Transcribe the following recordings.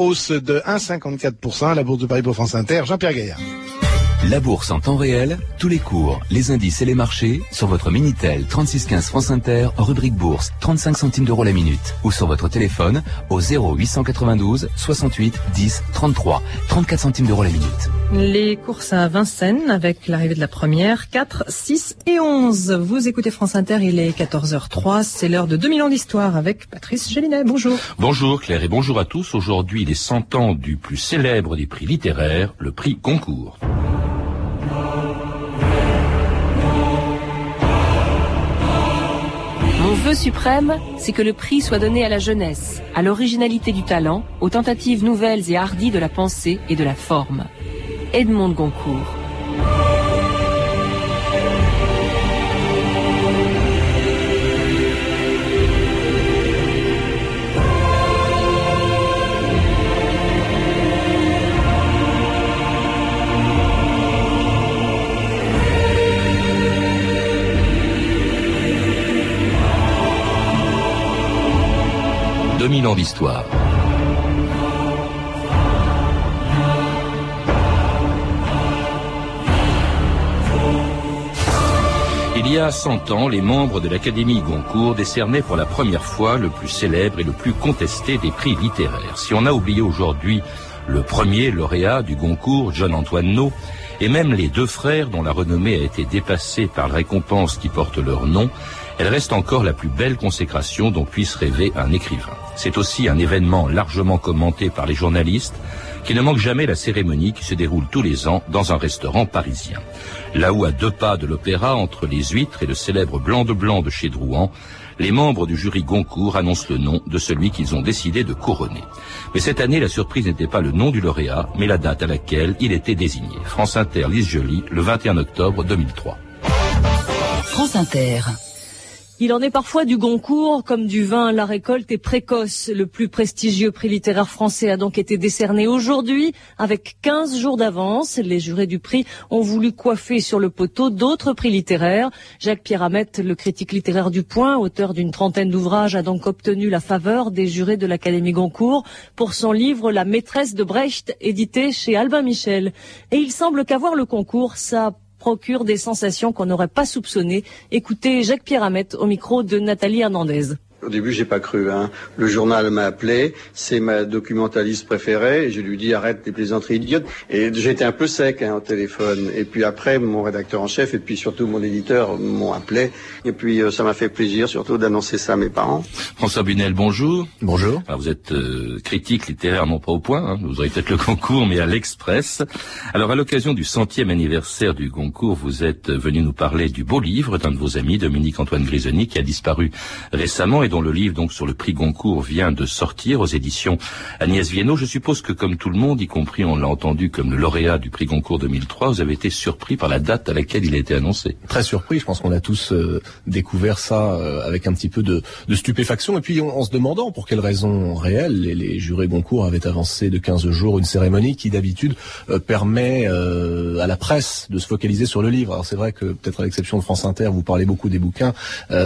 hausse de 1,54% à la Bourse de Paris pour France Inter. Jean-Pierre Gaillard. La bourse en temps réel, tous les cours, les indices et les marchés sur votre Minitel 3615 France Inter, rubrique bourse, 35 centimes d'euros la minute ou sur votre téléphone au 0892 68 10 33, 34 centimes d'euros la minute. Les courses à Vincennes avec l'arrivée de la première, 4, 6 et 11. Vous écoutez France Inter, il est 14h03, c'est l'heure de 2000 ans d'histoire avec Patrice Gélinet. Bonjour. Bonjour Claire et bonjour à tous. Aujourd'hui, les 100 ans du plus célèbre des prix littéraires, le prix Goncourt. Vœu suprême, c'est que le prix soit donné à la jeunesse, à l'originalité du talent, aux tentatives nouvelles et hardies de la pensée et de la forme. Edmond Goncourt. Il y a 100 ans, les membres de l'Académie Goncourt décernaient pour la première fois le plus célèbre et le plus contesté des prix littéraires. Si on a oublié aujourd'hui le premier lauréat du Goncourt, John-Antoine No, et même les deux frères dont la renommée a été dépassée par la récompense qui porte leur nom, elle reste encore la plus belle consécration dont puisse rêver un écrivain. C'est aussi un événement largement commenté par les journalistes qui ne manque jamais la cérémonie qui se déroule tous les ans dans un restaurant parisien. Là où à deux pas de l'opéra, entre les huîtres et le célèbre blanc de blanc de chez Drouan, les membres du jury Goncourt annoncent le nom de celui qu'ils ont décidé de couronner. Mais cette année, la surprise n'était pas le nom du lauréat, mais la date à laquelle il était désigné. France Inter, Lise Joly, le 21 octobre 2003. France Inter. Il en est parfois du Goncourt, comme du vin, la récolte est précoce. Le plus prestigieux prix littéraire français a donc été décerné aujourd'hui, avec 15 jours d'avance. Les jurés du prix ont voulu coiffer sur le poteau d'autres prix littéraires. Jacques Pierramette, le critique littéraire du Point, auteur d'une trentaine d'ouvrages, a donc obtenu la faveur des jurés de l'Académie Goncourt pour son livre La maîtresse de Brecht, édité chez Albin Michel. Et il semble qu'avoir le concours, ça procure des sensations qu'on n'aurait pas soupçonnées. Écoutez Jacques Pierramette au micro de Nathalie Hernandez. Au début, j'ai pas cru. Hein. Le journal m'a appelé, c'est ma documentaliste préférée, et je lui dis arrête des plaisanteries idiotes. Et j'étais un peu sec hein, au téléphone. Et puis après, mon rédacteur en chef et puis surtout mon éditeur m'ont appelé. Et puis euh, ça m'a fait plaisir surtout d'annoncer ça à mes parents. François Bunel, bonjour. Bonjour. Alors, vous êtes euh, critique littéraire, non pas au point, hein. vous aurez peut-être le concours, mais à l'Express. Alors à l'occasion du centième anniversaire du concours, vous êtes venu nous parler du beau livre d'un de vos amis, Dominique Antoine Grisoni, qui a disparu récemment dont le livre donc sur le prix Goncourt vient de sortir aux éditions Agnès Viennot. Je suppose que comme tout le monde, y compris on l'a entendu comme le lauréat du prix Goncourt 2003, vous avez été surpris par la date à laquelle il a été annoncé. Très surpris, je pense qu'on a tous euh, découvert ça euh, avec un petit peu de, stupéfaction et puis en, se demandant pour quelles raisons réelles les, les, jurés Goncourt avaient avancé de 15 jours une cérémonie qui d'habitude euh, permet à la presse de se focaliser sur le livre. Alors c'est vrai que peut-être à l'exception de France Inter, vous parlez beaucoup des bouquins,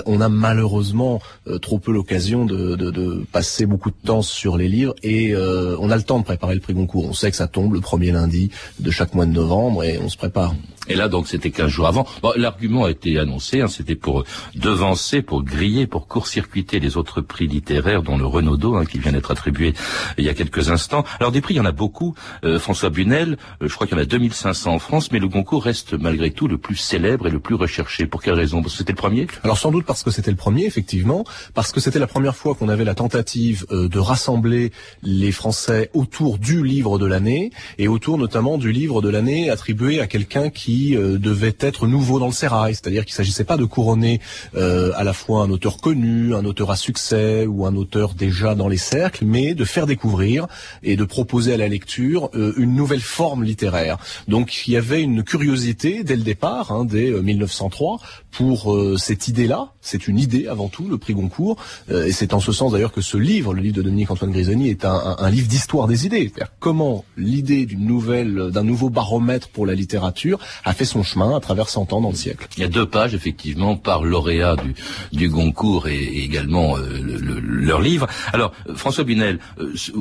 on a malheureusement trop peu l'occasion de, passer beaucoup de temps sur les livres et euh, on a le temps de préparer le prix Goncourt. On sait que ça tombe le premier lundi de chaque mois de novembre et on se prépare. Et là, donc, c'était 15 jours avant. Bon, L'argument a été annoncé, hein, c'était pour devancer, pour griller, pour court-circuiter les autres prix littéraires, dont le Renaudot, hein, qui vient d'être attribué il y a quelques instants. Alors, des prix, il y en a beaucoup. Euh, François Bunel, euh, je crois qu'il y en a 2500 en France, mais le Goncourt reste malgré tout le plus célèbre et le plus recherché. Pour quelle raison? Parce que c'était le premier? Alors, sans doute parce que c'était le premier, effectivement, parce que c'était la première fois qu'on avait la tentative euh, de rassembler les Français autour du livre de l'année, et autour notamment du livre de l'année attribué à quelqu'un qui euh, devait être nouveau dans le sérail, c'est-à-dire qu'il s'agissait pas de couronner euh, à la fois un auteur connu, un auteur à succès ou un auteur déjà dans les cercles, mais de faire découvrir et de proposer à la lecture euh, une nouvelle forme littéraire. Donc il y avait une curiosité dès le départ, hein, dès 1903, pour cette idée-là. C'est une idée avant tout, le prix Goncourt, et c'est en ce sens d'ailleurs que ce livre, le livre de Dominique Antoine Grisoni, est un, un livre d'histoire des idées. Comment l'idée d'une nouvelle, d'un nouveau baromètre pour la littérature a fait son chemin à travers 100 ans dans le siècle. Il y a deux pages, effectivement, par lauréat du, du Goncourt et, également euh, leur livre. Alors, François Bunel,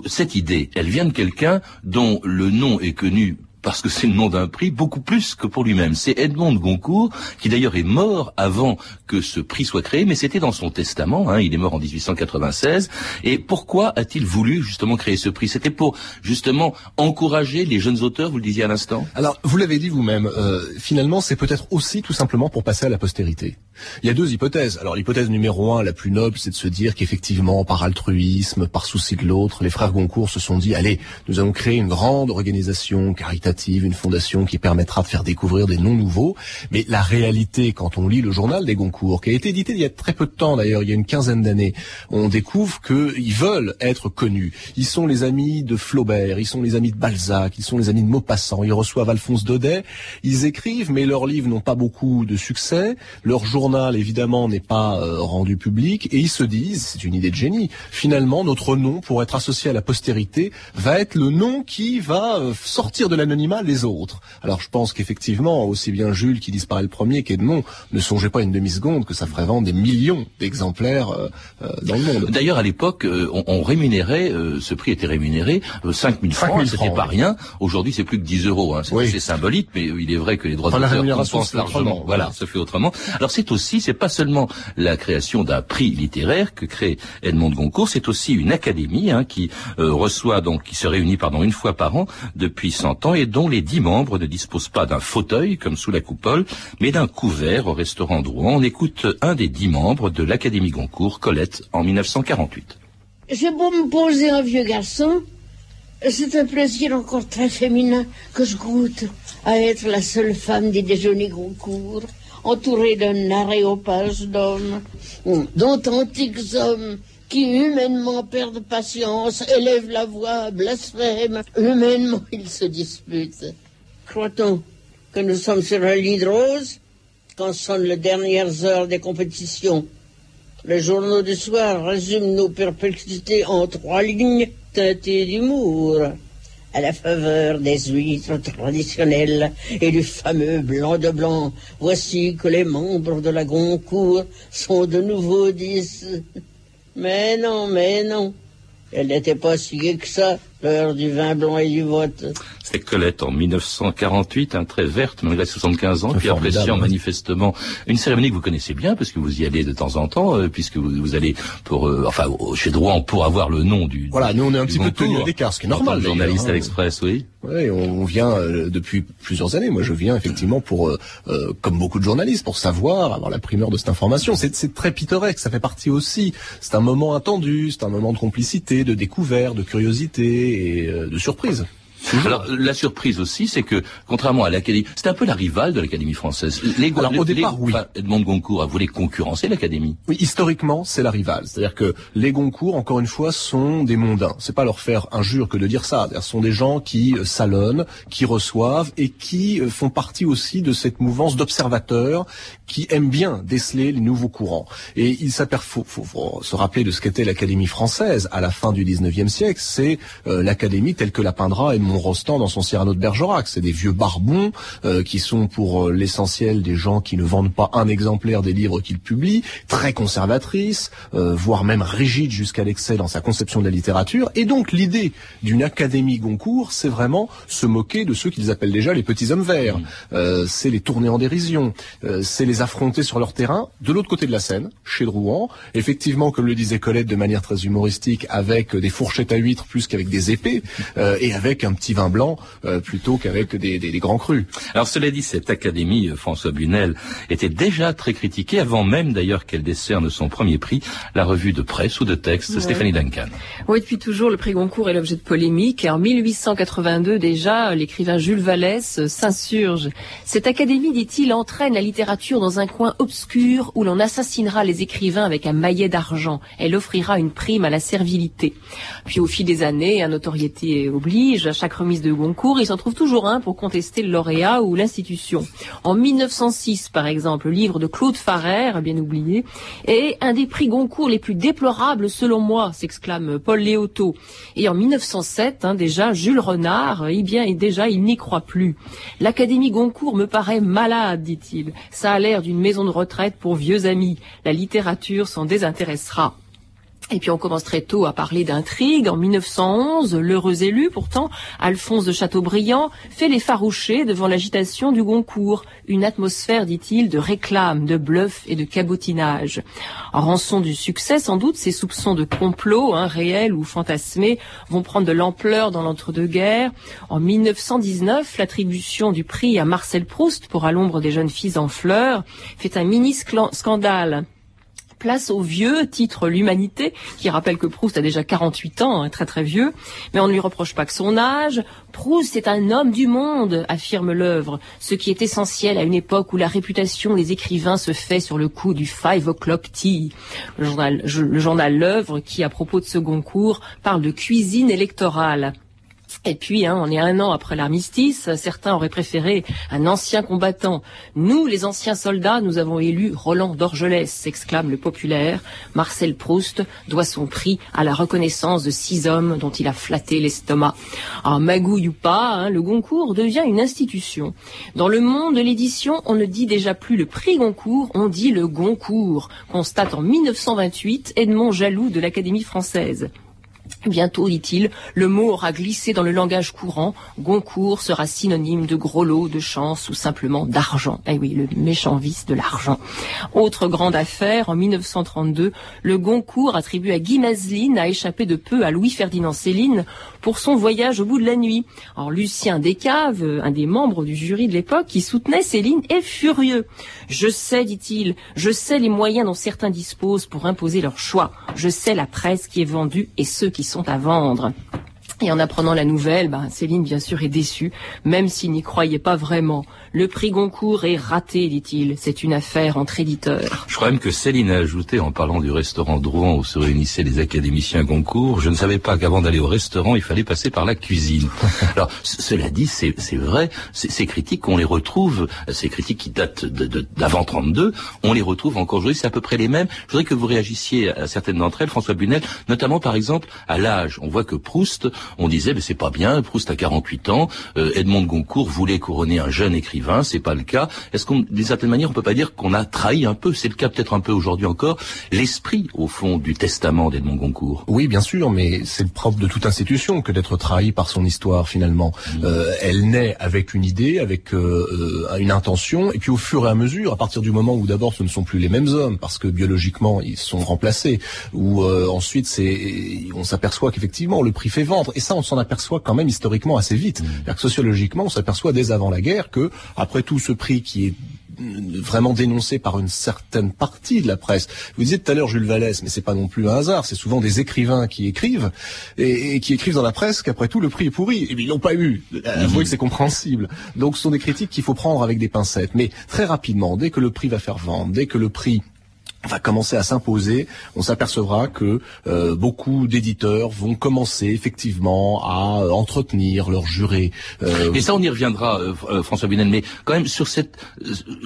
cette idée, elle vient de quelqu'un dont le nom est connu parce que c'est le nom d'un prix, beaucoup plus que pour lui-même. C'est Edmond Goncourt, qui d'ailleurs est mort avant que ce prix soit créé, mais c'était dans son testament, hein, il est mort en 1896. Et pourquoi a-t-il voulu justement créer ce prix? C'était pour justement encourager les jeunes auteurs, vous le disiez à l'instant? Alors, vous l'avez dit vous-même, euh, finalement, c'est peut-être aussi tout simplement pour passer à la postérité. Il y a deux hypothèses. Alors, l'hypothèse numéro un, la plus noble, c'est de se dire qu'effectivement, par altruisme, par souci de l'autre, les frères Goncourt se sont dit, allez, nous allons créer une grande organisation caritative une fondation qui permettra de faire découvrir des noms nouveaux. Mais la réalité, quand on lit le journal des Goncourt, qui a été édité il y a très peu de temps d'ailleurs, il y a une quinzaine d'années, on découvre qu'ils veulent être connus. Ils sont les amis de Flaubert, ils sont les amis de Balzac, ils sont les amis de Maupassant, ils reçoivent Alphonse Daudet, ils écrivent, mais leurs livres n'ont pas beaucoup de succès, journal évidemment n'est pas euh, rendu public, et ils se disent, c'est une idée de génie, finalement notre nom, pour être associé à la postérité, va être le nom qui va euh, sortir de l'anonymat les autres. Alors je pense qu'effectivement, aussi bien Jules qui disparaît le premier qu'Edmond, ne songez pas une demi-seconde que ça ferait vendre des millions d'exemplaires euh, euh, dans le monde. D'ailleurs, à l'époque, euh, on, rémunérait, ce prix était rémunéré 5 000 francs, c'était pas rien. Aujourd'hui, c'est plus que 10 euros. Hein. C'est symbolique, mais il est vrai que les droits d'auteur compensent largement. Voilà, ça fait autrement. Alors c'est aussi, c'est pas seulement la création d'un prix littéraire que crée Edmond Goncourt, c'est aussi une académie hein, qui reçoit donc, qui se réunit pardon une fois par an depuis 100 ans et dont les dix membres ne disposent pas d'un fauteuil comme sous la coupole, mais d'un couvert au restaurant Drouan. On écoute un des dix membres de l'Académie Goncourt, Colette, en 1948. J'ai beau me poser un vieux garçon, c'est un plaisir encore très féminin que je goûte à être la seule femme des déjeuners Goncourt, entourée d'un aréopage d'hommes, d'authentiques hommes qui humainement perdent patience, élèvent la voix, blasphèment, humainement ils se disputent. Croit-on que nous sommes sur un lit de rose? Quand sonnent les dernières heures des compétitions Les journaux du soir résument nos perplexités en trois lignes teintées d'humour à la faveur des huîtres traditionnelles et du fameux blanc de blanc. Voici que les membres de la Goncourt sont de nouveau dix. Mais non, mais non. Elle n'était pas si que ça, l'heure du vin blanc et du vote. C'est Colette en 1948, un très verte malgré 75 ans, puis appréciant manifestement une cérémonie que vous connaissez bien parce que vous y allez de temps en temps, euh, puisque vous, allez pour, euh, enfin, chez Drouan pour avoir le nom du. Voilà, nous on est un petit peu tenu à l'écart, ce qui est normal. Journaliste à hein. l'Express, oui. Oui, on, vient euh, depuis plusieurs années. Moi, je viens effectivement pour, euh, euh, comme beaucoup de journalistes, pour savoir, avoir la primeur de cette information. C'est très pittoresque. Ça fait partie aussi. C'est un moment attendu. C'est un moment de complicité, de découverte, de curiosité et de surprise. Alors la surprise aussi, c'est que contrairement à l'Académie, c'est un peu la rivale de l'Académie française. Les, Alors, au départ, oui. Edmond Goncourt a voulu concurrencer l'Académie. Oui, historiquement, c'est la rivale. C'est-à-dire que les Goncourt, encore une fois, sont des mondains. C'est pas leur faire injure que de dire ça. Ce sont des gens qui euh, salonnent, qui reçoivent et qui euh, font partie aussi de cette mouvance d'observateurs qui aiment bien déceler les nouveaux courants. Et il s'aperçoit, faut, faut, se rappeler de ce qu'était l'Académie française à la fin du 19e siècle. C'est euh, l'Académie telle que la peindra Edmond Rostand dans son Cyrano de Bergerac. C'est des vieux barbons euh, qui sont pour euh, l'essentiel des gens qui ne vendent pas un exemplaire des livres qu'ils publient, très conservatrices, euh, voire même rigides jusqu'à l'excès dans sa conception de la littérature. Et donc l'idée d'une académie Goncourt, c'est vraiment se moquer de ceux qu'ils appellent déjà les petits hommes verts. c'est les tourner en dérision, c'est les affronter sur leur terrain. De l'autre côté de la scène, chez Drouan, effectivement, comme le disait Colette de manière très humoristique, avec des fourchettes à huîtres plus qu'avec des épées, et avec un petit vin blanc euh, plutôt qu'avec des, des, grands crus. Alors cela dit, cette académie, euh, François Bunel, était déjà très critiquée avant même d'ailleurs qu'elle décerne son premier prix, la revue de presse ou de texte, Stéphanie Duncan. Oui, depuis toujours, le prix Goncourt est l'objet de polémiques. En 1882 déjà, l'écrivain Jules Vallès euh, s'insurge. Cette académie, dit-il, entraîne la littérature dans un coin obscur où l'on assassinera les écrivains avec un maillet d'argent. Elle offrira une prime à la servilité. Puis au fil des années, un notoriété oblige, à chaque remise de Goncourt, il s'en trouve toujours un pour contester le lauréat ou l'institution. En 1906, par exemple, le livre de Claude Farrer, bien oublié, est un des prix Goncourt les plus déplorables selon moi, s'exclame Paul Léoto. Et en 1907, hein, déjà, Jules Renard, eh bien, et déjà, il n'y croit plus. L'Académie Goncourt me paraît malade, dit-il. Ça a l'air d'une maison de retraite pour vieux amis. La littérature s'en désintéressera. Et puis on commence très tôt à parler d'intrigue. En 1911, l'heureux élu, pourtant, Alphonse de Chateaubriand, fait les farouchés devant l'agitation du Goncourt. Une atmosphère, dit-il, de réclame, de bluff et de cabotinage. En rançon du succès, sans doute, ces soupçons de complot, hein, réels ou fantasmés, vont prendre de l'ampleur dans l'entre-deux-guerres. En 1919, l'attribution du prix à Marcel Proust pour À l'ombre des jeunes filles en fleurs fait un mini-scandale place au vieux, titre l'humanité, qui rappelle que Proust a déjà 48 ans, hein, très très vieux, mais on ne lui reproche pas que son âge. Proust est un homme du monde, affirme l'œuvre, ce qui est essentiel à une époque où la réputation des écrivains se fait sur le coup du Five O'Clock Tea. Le journal, le journal L'œuvre, qui à propos de ce concours parle de cuisine électorale. Et puis, hein, on est un an après l'armistice. Certains auraient préféré un ancien combattant. Nous, les anciens soldats, nous avons élu Roland d'Orgelès, s'exclame le populaire. Marcel Proust doit son prix à la reconnaissance de six hommes dont il a flatté l'estomac. En magouille ou pas, hein, le Goncourt devient une institution. Dans le monde de l'édition, on ne dit déjà plus le prix Goncourt, on dit le Goncourt, constate en 1928 Edmond Jaloux de l'Académie française. Bientôt, dit-il, le mot aura glissé dans le langage courant. Goncourt sera synonyme de gros lot, de chance ou simplement d'argent. Eh oui, le méchant vice de l'argent. Autre grande affaire, en 1932, le Goncourt attribué à Guy Mazeline a échappé de peu à Louis-Ferdinand Céline pour son voyage au bout de la nuit. Alors Lucien Descaves, un des membres du jury de l'époque qui soutenait Céline, est furieux. Je sais, dit-il, je sais les moyens dont certains disposent pour imposer leur choix. Je sais la presse qui est vendue et ceux qui sont à vendre. Et en apprenant la nouvelle, ben, Céline bien sûr est déçue, même s'il n'y croyait pas vraiment. Le prix Goncourt est raté, dit-il. C'est une affaire entre éditeurs. Je crois même que Céline a ajouté en parlant du restaurant Drouan où se réunissaient les académiciens Goncourt, je ne savais pas qu'avant d'aller au restaurant, il fallait passer par la cuisine. Alors, cela dit, c'est vrai, ces critiques, on les retrouve, ces critiques qui datent d'avant de, 32, on les retrouve encore aujourd'hui, c'est à peu près les mêmes. Je voudrais que vous réagissiez à certaines d'entre elles, François Bunel, notamment par exemple à l'âge. On voit que Proust, on disait, mais c'est pas bien, Proust a 48 ans, euh, Edmond de Goncourt voulait couronner un jeune écrivain c'est pas le cas. Est-ce qu'on, d'une certaine manière, on peut pas dire qu'on a trahi un peu, c'est le cas peut-être un peu aujourd'hui encore, l'esprit au fond du testament d'Edmond Goncourt? Oui, bien sûr, mais c'est le propre de toute institution que d'être trahi par son histoire finalement. Euh, elle naît avec une idée, avec euh, une intention, et puis au fur et à mesure, à partir du moment où d'abord ce ne sont plus les mêmes hommes parce que biologiquement ils sont remplacés, ou euh, ensuite c'est, on s'aperçoit qu'effectivement le prix fait vendre, et ça on s'en aperçoit quand même historiquement assez vite. Mmh. Que sociologiquement on s'aperçoit dès avant la guerre que après tout, ce prix qui est vraiment dénoncé par une certaine partie de la presse. Vous disiez tout à l'heure Jules Vallès, mais c'est pas non plus un hasard. C'est souvent des écrivains qui écrivent et, qui écrivent dans la presse qu'après tout le prix est pourri. Et bien, ils l'ont pas eu. Avouez que c'est compréhensible. Donc ce sont des critiques qu'il faut prendre avec des pincettes. Mais très rapidement, dès que le prix va faire vendre, dès que le prix va commencer à s'imposer, on s'apercevra que euh, beaucoup d'éditeurs vont commencer effectivement à entretenir leurs jurés. Euh, et ça, on y reviendra, euh, François Bunel, mais quand même sur cette,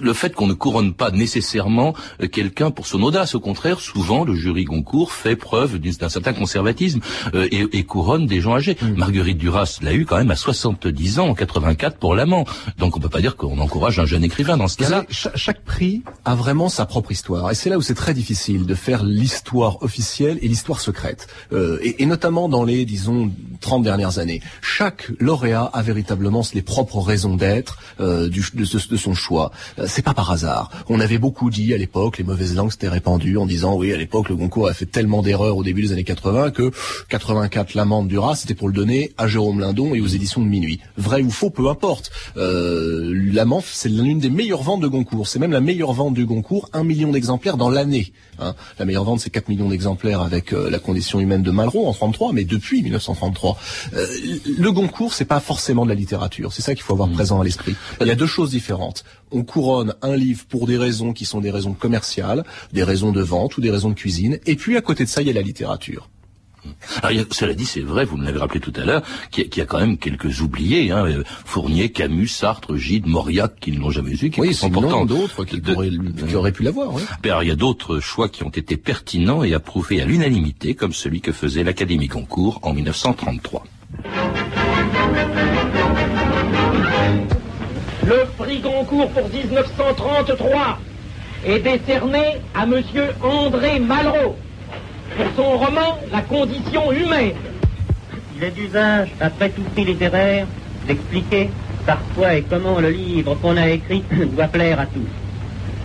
le fait qu'on ne couronne pas nécessairement quelqu'un pour son audace. Au contraire, souvent, le jury Goncourt fait preuve d'un certain conservatisme et, et, couronne des gens âgés. Mm. Marguerite Duras l'a eu quand même à 70 ans, en 84, pour l'amant. Donc on peut pas dire qu'on encourage un jeune écrivain dans ce cas-là. Chaque prix a vraiment sa propre histoire. Et c'est là où c'est très difficile de faire l'histoire officielle et l'histoire secrète, euh, et, et, notamment dans les, disons, 30 dernières années. Chaque lauréat a véritablement les propres raisons d'être euh, de, de, son choix. Euh, c'est pas par hasard. On avait beaucoup dit à l'époque, les mauvaises langues s'étaient répandues en disant oui, à l'époque, le Goncourt a fait tellement d'erreurs au début des années 80 que 84, l'amende du rat, c'était pour le donner à Jérôme Lindon et aux éditions de Minuit. Vrai ou faux, peu importe. Euh, c'est l'une des meilleures ventes de Goncourt. C'est même la meilleure vente du Goncourt, un million d'exemplaires dans l'année. Hein. La meilleure vente, c'est 4 millions d'exemplaires avec euh, la condition humaine de Malraux en 33, mais depuis 1933. Euh, le Goncourt, c'est pas forcément de la littérature. C'est ça qu'il faut avoir mmh. présent à l'esprit. Il y a deux choses différentes. On couronne un livre pour des raisons qui sont des raisons commerciales, des raisons de vente ou des raisons de cuisine. Et puis à côté de ça, il y a la littérature. Alors, cela dit, c'est vrai, vous me l'avez rappelé tout à l'heure, qu'il y, a quand même quelques oubliés, hein, euh, Fournier, Camus, Sartre, Gide, Mauriac, qui ne l'ont jamais vu, qui oui, sont pourtant d'autres qui, auraient pu l'avoir. Oui. il y a d'autres choix qui ont été pertinents et approuvés à l'unanimité, comme celui que faisait l'Académie Goncourt en 1933. Le prix Goncourt pour 1933 est décerné à Monsieur André Malraux pour son roman La condition humaine. Il est d'usage, après tout prix littéraire, d'expliquer parfois et comment le livre qu'on a écrit doit plaire à tous.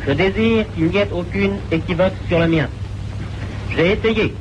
Je désire qu'il n'y ait aucune équivoque sur le mien. J'ai essayé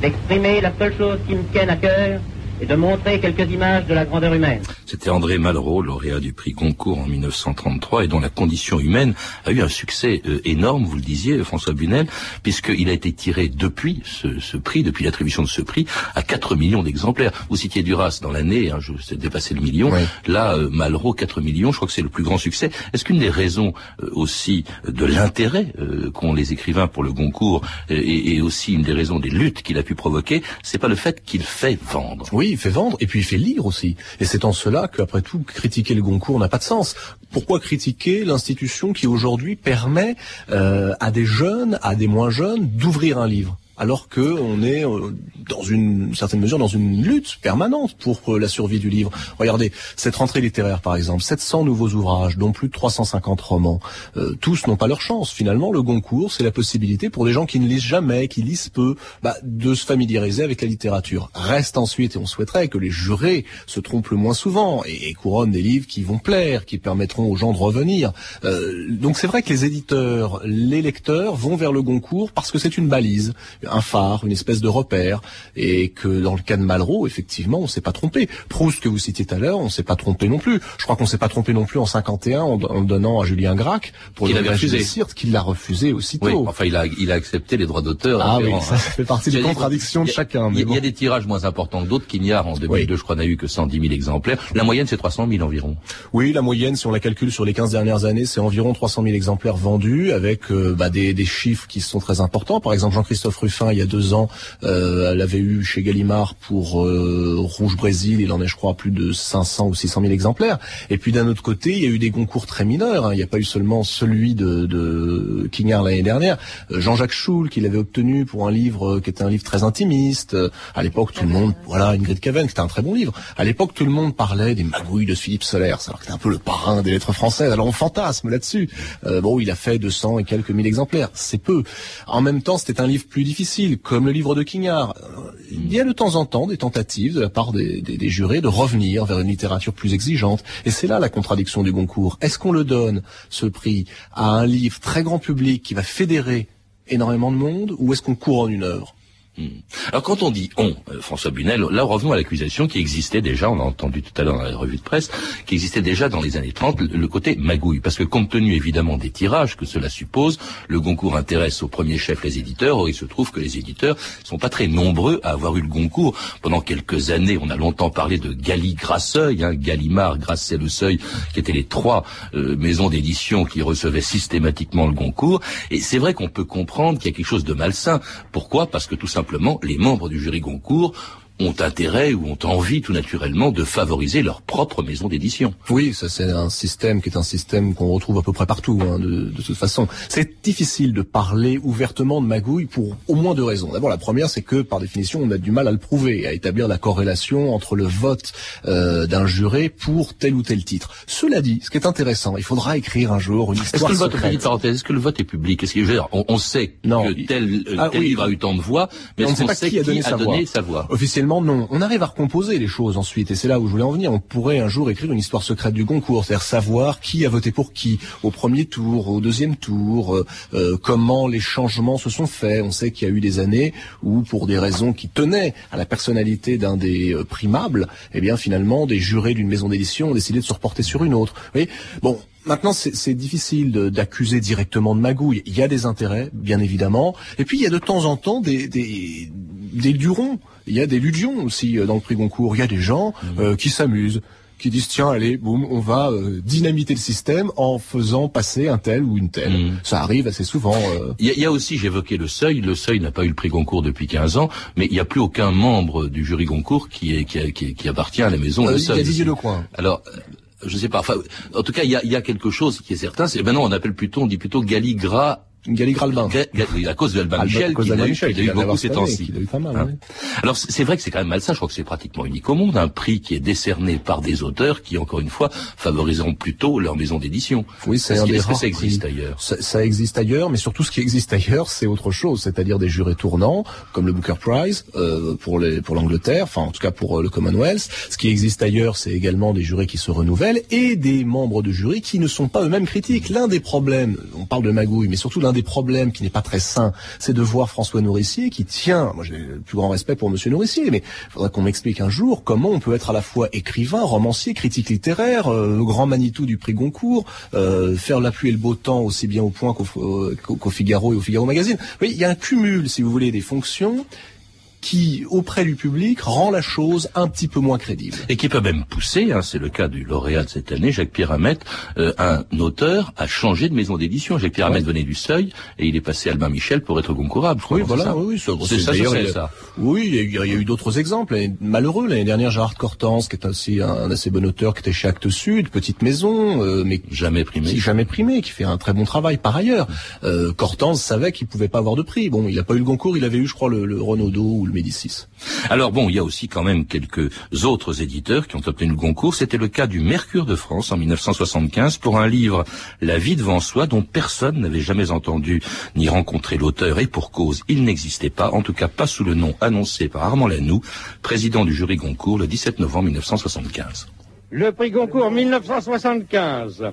d'exprimer la seule chose qui me tienne à cœur, et de montrer quelques images de la grandeur humaine. C'était André Malraux, lauréat du prix Goncourt en 1933 et dont la condition humaine a eu un succès euh, énorme, vous le disiez François Bunel, puisqu'il a été tiré depuis ce, prix, depuis l'attribution de ce prix, à 4 millions d'exemplaires. Vous citiez Duras dans l'année, hein, je sais dépassé le million. Là, euh, Malraux, 4 millions, je crois que c'est le plus grand succès. Est-ce qu'une des raisons euh, aussi de l'intérêt qu'ont les écrivains pour le Goncourt et, et, aussi une des raisons des luttes qu'il a pu provoquer, c'est pas le fait qu'il fait vendre? Oui, il fait vendre et puis il fait lire aussi. Et c'est en cela qu'après tout, critiquer le Goncourt n'a pas de sens. Pourquoi critiquer l'institution qui aujourd'hui permet euh, à des jeunes, à des moins jeunes, d'ouvrir un livre? Alors que on est euh, dans une certaine mesure dans une lutte permanente pour euh, la survie du livre. Regardez cette rentrée littéraire par exemple, 700 nouveaux ouvrages, dont plus de 350 romans. Euh, tous n'ont pas leur chance. Finalement, le Goncourt, c'est la possibilité pour des gens qui ne lisent jamais, qui lisent peu, bah, de se familiariser avec la littérature. Reste ensuite, et on souhaiterait que les jurés se trompent le moins souvent et, et couronnent des livres qui vont plaire, qui permettront aux gens de revenir. donc c'est vrai que les éditeurs, les lecteurs vont vers le Goncourt parce que c'est une balise un phare, une espèce de repère, et que dans le cas de Malraux, effectivement, on s'est pas trompé. Proust que vous citiez tout à l'heure, on s'est pas trompé non plus. Je crois qu'on s'est pas trompé non plus en 51 en, en donnant à Julien Gracq pour le refusé. qu'il l'a refusé aussitôt. Oui, enfin il a il a accepté les droits d'auteur. Ah oui, ça, fait partie des contradictions de chacun. Il y, a des tirages moins importants que d'autres. Quignard en 2002, je crois, n'a eu que 110 000 exemplaires. La moyenne c'est 300 000 environ. Oui, la moyenne, si on la calcule sur les 15 dernières années, c'est environ 300 000 exemplaires vendus, avec euh, bah, des, des chiffres qui sont très importants. Par exemple, Jean-Christophe Ruffin il y a deux ans, euh, elle avait eu chez Gallimard pour euh, Rouge Brésil, il en est, je crois, plus de 500 ou 600 000 exemplaires. Et puis d'un autre côté, il y a eu des concours très mineurs. Hein. Il n'y a pas eu seulement celui de, de Quignard l'année dernière. Euh, Jean-Jacques Schul, qu'il avait obtenu pour un livre qui était un livre très intimiste. À l'époque, tout le monde, voilà, Ingrid Caven, qui était un très bon livre. À l'époque, tout le monde parlait des magouilles de Philippe Solers, alors que un peu le parrain des lettres françaises. Alors on fantasme là-dessus. bon, il a fait 200 et quelques mille exemplaires. C'est peu. En même temps, c'était un livre plus difficile, comme le livre de Quignard. Il y a de temps en temps des tentatives de la part des, jurés de revenir vers une littérature plus exigeante. Et c'est là la contradiction du Goncourt. Est-ce qu'on le donne, ce prix, à un livre très grand public qui va fédérer énormément de monde, ou est-ce qu'on couronne une œuvre? Alors quand on dit on, euh, François Bunel, là revenons à l'accusation qui existait déjà, on a entendu tout à l'heure dans la revue de presse, qui existait déjà dans les années 30, le, côté magouille. Parce que compte tenu évidemment des tirages que cela suppose, le Goncourt intéresse au premier chef les éditeurs, or il se trouve que les éditeurs sont pas très nombreux à avoir eu le Goncourt. Pendant quelques années, on a longtemps parlé de Gali Grasseuil, hein, Gallimard, Grasset, Seuil, qui étaient les trois euh, maisons d'édition qui recevaient systématiquement le Goncourt. Et c'est vrai qu'on peut comprendre qu'il y a quelque chose de malsain. Pourquoi? Parce que tout simplement simplement les membres du jury Goncourt ont intérêt ou ont envie tout naturellement de favoriser leur propre maison d'édition. Oui, ça c'est un système qui est un système qu'on retrouve à peu près partout, hein, de, de, toute façon. C'est difficile de parler ouvertement de magouille pour au moins deux raisons. D'abord, la première, c'est que par définition, on a du mal à le prouver, à établir la corrélation entre le vote euh, d'un juré pour tel ou tel titre. Cela dit, ce qui est intéressant, il faudra écrire un jour une histoire est-ce que le vote, Est-ce que le vote est public? Est-ce que on, on, sait que tel, euh, ah tel livre a eu tant de voix, mais, on ne sait pas qui a donné, sa, voix. sa voix? Officiellement non. On arrive à recomposer les choses ensuite, et c'est là où je voulais en venir. On pourrait un jour écrire une histoire secrète du concours, c'est-à-dire savoir qui a voté pour qui au premier tour, au deuxième tour, euh, euh, comment les changements se sont faits. On sait qu'il y a eu des années où, pour des raisons qui tenaient à la personnalité d'un des euh, primables, eh bien finalement, des jurés d'une maison d'édition ont décidé de se reporter sur une autre. Bon, Maintenant, c'est difficile d'accuser directement de magouille. Il y a des intérêts, bien évidemment, et puis il y a de temps en temps des, des, des lurons. Il y a des ludions aussi euh, dans le prix Goncourt. Il y a des gens mmh. euh, qui s'amusent qui disent tiens allez boum on va euh, dynamiter le système en faisant passer un tel ou une telle. Mm. Ça arrive assez souvent. euh. Il y, a, il y a aussi, j'évoquais le seuil, le seuil n'a pas eu le prix Goncourt depuis 15 ans, mais il n'y a plus aucun membre du jury Goncourt qui, est, qui, a- qui- qui appartient à la maison Euh, Le il y a Seuil. Didier Lecoing. Alors, je sais pas, enfin, en tout cas, il y a, quelque chose qui est certain, c'est maintenant on appelle plutôt, on dit plutôt Galigra Gali Gralbin. Oui, à cause de Albin Michel, qui d'Albin eu, Michel, qui qui eu beaucoup ces temps-ci. qui l'a eu pas mal, Hein. Alors c'est vrai que c'est quand même malsain, je crois que c'est pratiquement unique au monde, un prix qui est décerné par des auteurs qui, encore une fois, favoriseront plutôt leur maison d'édition. Oui, c'est Est-ce un que- ça existe prix. ailleurs Ça, ça existe ailleurs, mais surtout ce qui existe ailleurs, c'est autre chose, c'est-à-dire des jurés tournants, comme le Booker Prize euh, pour les pour l'Angleterre, enfin en tout cas pour euh, le Commonwealth. Ce qui existe ailleurs, c'est également des jurés qui se renouvellent et des membres de jury qui ne sont pas eux-mêmes critiques. L'un des problèmes, on parle de magouille, mais surtout l'un des problèmes qui n'est pas très sain, c'est de voir François Nourricier qui tient, moi j'ai le plus grand respect pour Monsieur Nourricier, mais il faudrait qu'on m'explique un jour comment on peut être à la fois écrivain, romancier, critique littéraire, euh, grand Manitou du prix Goncourt, euh, faire la pluie et le beau temps aussi bien au point qu'au euh, Figaro et au Figaro Magazine. Oui, il y a un cumul, si vous voulez, des fonctions qui, auprès du public, rend la chose un petit peu moins crédible. Et qui peut même pousser, hein, c'est le cas du lauréat de cette année, Jacques-Pierre Hamette, euh, un auteur a changé de maison d'édition. Jacques-Pierre Hamette venait du Seuil et il est passé à Albin Michel pour être concourable. Oui, voilà, ça oui, oui, ça, C'est ça, d'ailleurs, c'est il y a- ça. Oui, il y a eu, il y a eu d'autres exemples. Et Malheureux, l'année dernière, Gérard Cortance, qui est aussi un, un assez bon auteur, qui était chez Actes Sud, petite maison, euh, mais Jamais primé. qui jamais primé, qui fait un très bon travail par ailleurs. Euh, Cortance savait qu'il pouvait pas avoir de prix. Bon, il n'a pas eu le Goncourt, il avait eu, je crois, le, le Renaudot ou Alors bon, il y a aussi quand même quelques autres éditeurs qui ont obtenu le concours. C'était le cas du Mercure de France en 1975 pour un livre La vie devant soi dont personne n'avait jamais entendu ni rencontré l'auteur et pour cause, il n'existait pas, en tout cas pas sous le nom annoncé par Armand Lanoux, président du jury Goncourt le 17 novembre 1975. Le prix Goncourt 1975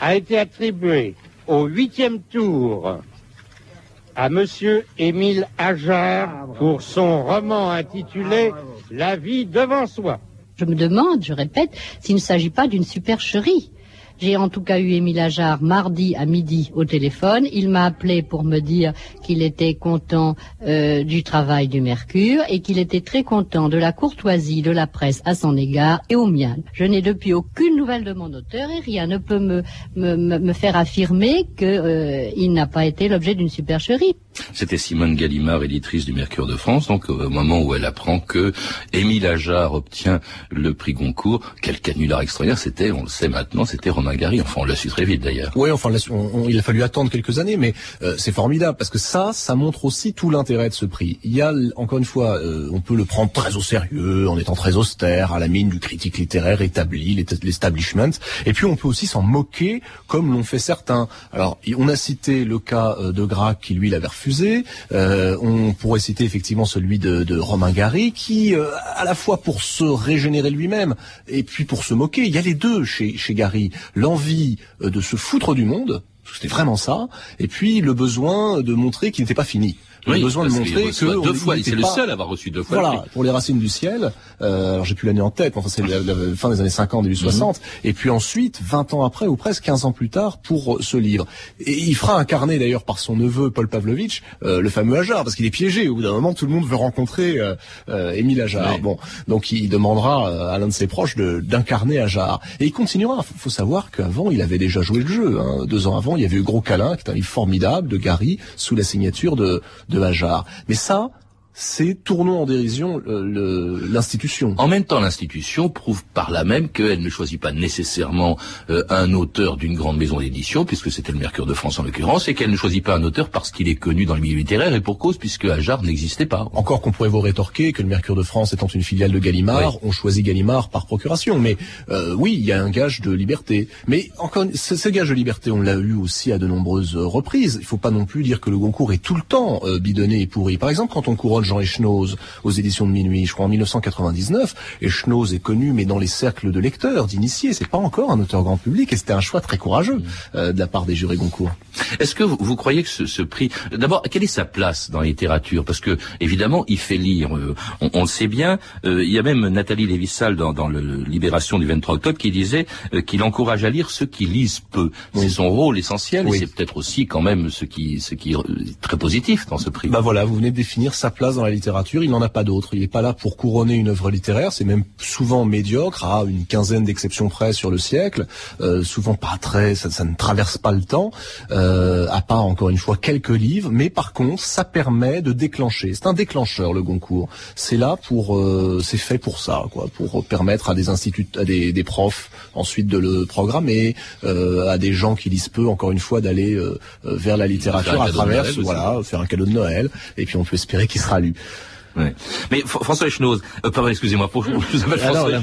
a été attribué au huitième tour à Monsieur Émile Ajar pour son roman intitulé La vie devant soi. Je me demande, je répète, s'il ne s'agit pas d'une supercherie. J'ai en tout cas eu Émile Ajar mardi à midi au téléphone. Il m'a appelé pour me dire qu'il était content euh, du travail du Mercure et qu'il était très content de la courtoisie de la presse à son égard et au mien. Je n'ai depuis aucune nouvelle de mon auteur et rien ne peut me, me, faire affirmer qu'il n'a pas été l'objet d'une supercherie. C'était Simone Gallimard, éditrice du Mercure de France, donc au moment où elle apprend que Émile Ajar obtient le prix Goncourt, quel canular extraordinaire, c'était, on le sait maintenant, c'était Romain Gary, enfin on l'a su très vite d'ailleurs. Oui, enfin, il a fallu attendre quelques années, mais euh, c'est formidable parce que ça, ça montre aussi tout l'intérêt de ce prix. Il y a, encore une fois, euh, on peut le prendre très au sérieux, en étant très austère, à la mine du critique littéraire établi, l'establishment, et puis on peut aussi s'en moquer, comme l'ont fait certains. Alors, on a cité le cas euh, de Grac qui lui l'avait Euh, on pourrait citer effectivement celui de, de Romain Gary, qui, euh, à la fois pour se régénérer lui-même et puis pour se moquer, il y a les deux chez, chez Gary. L'envie euh, de se foutre du monde, c'était vraiment ça, et puis le besoin de montrer qu'il n'était pas fini. Oui, besoin de montrer que deux fois, c'est le seul à avoir reçu deux fois Voilà, pour les racines du ciel. Euh, alors j'ai plus l'année en tête, mais enfin c'est la, la fin des années 50, début 60. Et puis ensuite, 20 ans après, ou presque 15 ans plus tard, pour euh, ce livre. Et il fera incarner d'ailleurs par son neveu Paul Pavlovitch euh, le fameux Ajar, parce qu'il est piégé. Au bout d'un moment, tout le monde veut rencontrer euh, euh, Émile Ajar. Oui. Bon, donc il demandera euh, à l'un de ses proches d'incarner Ajar. Et il continuera. Faut, faut savoir qu'avant, il avait déjà joué le jeu. hein. Deux ans avant, il y avait eu Gros Câlin, qui est un livre formidable de Gary, sous la signature de, de Mais ça, c'est tournons en dérision euh, l'institution. En même temps, l'institution prouve par là même qu'elle ne choisit pas nécessairement euh, un auteur d'une grande maison d'édition, puisque c'était le Mercure de France en l'occurrence, et qu'elle ne choisit pas un auteur parce qu'il est connu dans le milieu littéraire, et pour cause, puisque Ajar n'existait pas. Encore qu'on pourrait vous rétorquer que le Mercure de France étant une filiale de Gallimard, on choisit Gallimard par procuration. Mais euh, oui, il y a un gage de liberté. Mais encore, ce, ce gage de liberté, on l'a eu aussi à de nombreuses reprises. Il faut pas non plus dire que le Goncourt est tout le temps euh, bidonné et pourri. Par exemple, quand on couronne Jean Echnoz aux éditions de Minuit, je crois en 1999, Echnoz est connu, mais dans les cercles de lecteurs, d'initiés, c'est pas encore un auteur grand public, et c'était un choix très courageux euh, de la part des jurés Goncourt. Est-ce que vous, vous croyez que ce, ce prix, d'abord, quelle est sa place dans la littérature? Parce que évidemment, il fait lire. euh, on, on le sait bien. euh, il y a même Nathalie Lévissal dans, dans le Libération du 23 octobre qui disait euh, qu'il encourage à lire ceux qui lisent peu. C'est son rôle essentiel. Oui. Et c'est peut-être aussi quand même ce qui, ce qui est très positif dans ce prix. Bah voilà, vous venez de définir sa place dans la littérature, il n'en a pas d'autre. Il n'est pas là pour couronner une œuvre littéraire, c'est même souvent médiocre, à une quinzaine d'exceptions près sur le siècle, euh, souvent pas très, ça, ne traverse pas le temps, euh, à part encore une fois quelques livres, mais par contre, ça permet de déclencher. C'est un déclencheur le Goncourt. C'est là pour, euh, c'est fait pour ça, quoi, pour permettre à des instituts, à des, des profs ensuite de le programmer, euh, à des gens qui lisent peu, encore une fois, d'aller euh, vers la littérature à travers, voilà, faire un cadeau de Noël, et puis on peut espérer qu'il sera lu. Mais François Echnoz, euh, pardon, excusez-moi, pour, je vous appelle ah François.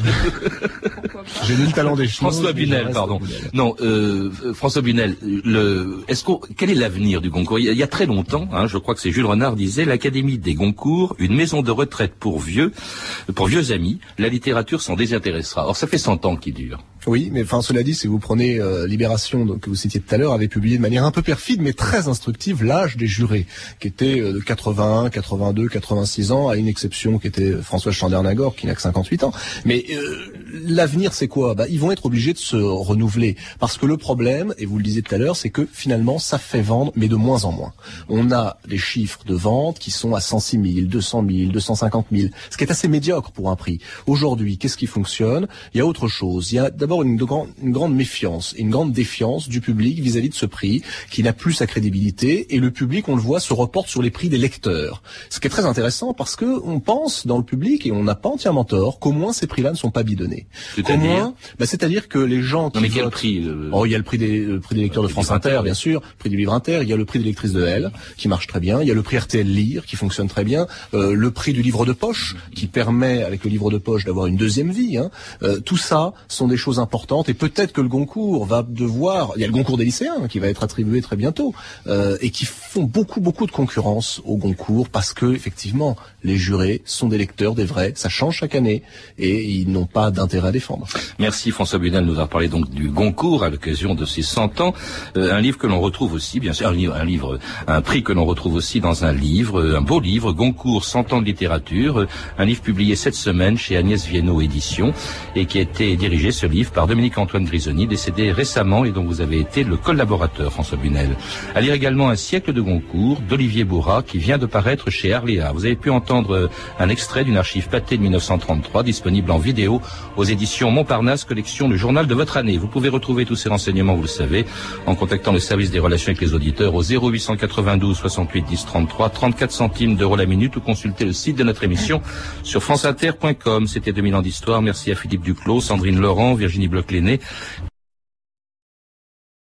J'ai lu le talent des François Bunel, pardon. Non, euh, François Bunel, le, est-ce qu'on, quel est l'avenir du Goncourt? Il y, a, très longtemps, hein, je crois que c'est Jules Renard disait, l'Académie des Goncourt, une maison de retraite pour vieux, pour vieux amis, la littérature s'en désintéressera. Or, ça fait 100 ans qu'il dure. Oui, mais enfin cela dit, si vous prenez euh, Libération, donc, que vous citiez tout à l'heure, avait publié de manière un peu perfide, mais très instructive, l'âge des jurés, qui était euh, de 81, 82, 86 ans, à une exception qui était François Chandernagor, qui n'a que 58 ans. Mais euh, l'avenir, c'est quoi? Bah, Ils vont être obligés de se renouveler, parce que le problème, et vous le disiez tout à l'heure, c'est que finalement, ça fait vendre, mais de moins en moins. On a des chiffres de vente qui sont à 106 000, 200 000, 250 000, ce qui est assez médiocre pour un prix. Aujourd'hui, qu'est-ce qui fonctionne? Il y a autre chose. Il y a d'abord une, une, grande méfiance, une grande défiance du public vis-à-vis de ce prix, qui n'a plus sa crédibilité, et le public, on le voit, se reporte sur les prix des lecteurs. Ce qui est très intéressant parce que on pense dans le public, et on n'a pas entièrement tort, qu'au moins ces prix-là ne sont pas bidonnés. C'est-à-dire bah, C'est-à-dire que les gens qui non, mais quel prix euh, Oh, il y a le prix des, le prix des lecteurs de France Inter, bien sûr, le prix du livre Inter, il y a le prix des lectrices de L, qui marche très bien, il y a le prix RTL Lire, qui fonctionne très bien, euh, le prix du livre de poche, qui permet, avec le livre de poche, d'avoir une deuxième vie. Hein. Euh, tout ça sont des choses importante et peut-être que le Goncourt va devoir, il y a le Goncourt des lycéens qui va être attribué très bientôt euh, et qui font beaucoup beaucoup de concurrence au Goncourt parce que effectivement les jurés sont des lecteurs des vrais, ça change chaque année et ils n'ont pas d'intérêt à défendre. Merci François Bunel nous a parlé donc du Goncourt à l'occasion de ses 100 ans, euh, un livre que l'on retrouve aussi bien sûr un livre, un livre, un prix que l'on retrouve aussi dans un livre, un beau livre Goncourt 100 ans de littérature, un livre publié cette semaine chez Agnès Viennot Éditions et qui a été dirigé ce livre par Dominique-Antoine Grisoni, décédé récemment et dont vous avez été le collaborateur, François Bunel. À lire également Un siècle de Goncourt d'Olivier Bourrat qui vient de paraître chez Arléa. Vous avez pu entendre un extrait d'une archive pâtée de 1933 disponible en vidéo aux éditions Montparnasse, collection Le Journal de votre année. Vous pouvez retrouver tous ces renseignements, vous le savez, en contactant le service des relations avec les auditeurs au 0892 68 10 33, 34 centimes d'euros la minute ou consulter le site de notre émission sur franceinter.com. C'était 2000 ans d'histoire. Merci à Philippe Duclos, Sandrine Laurent, Virginie bloch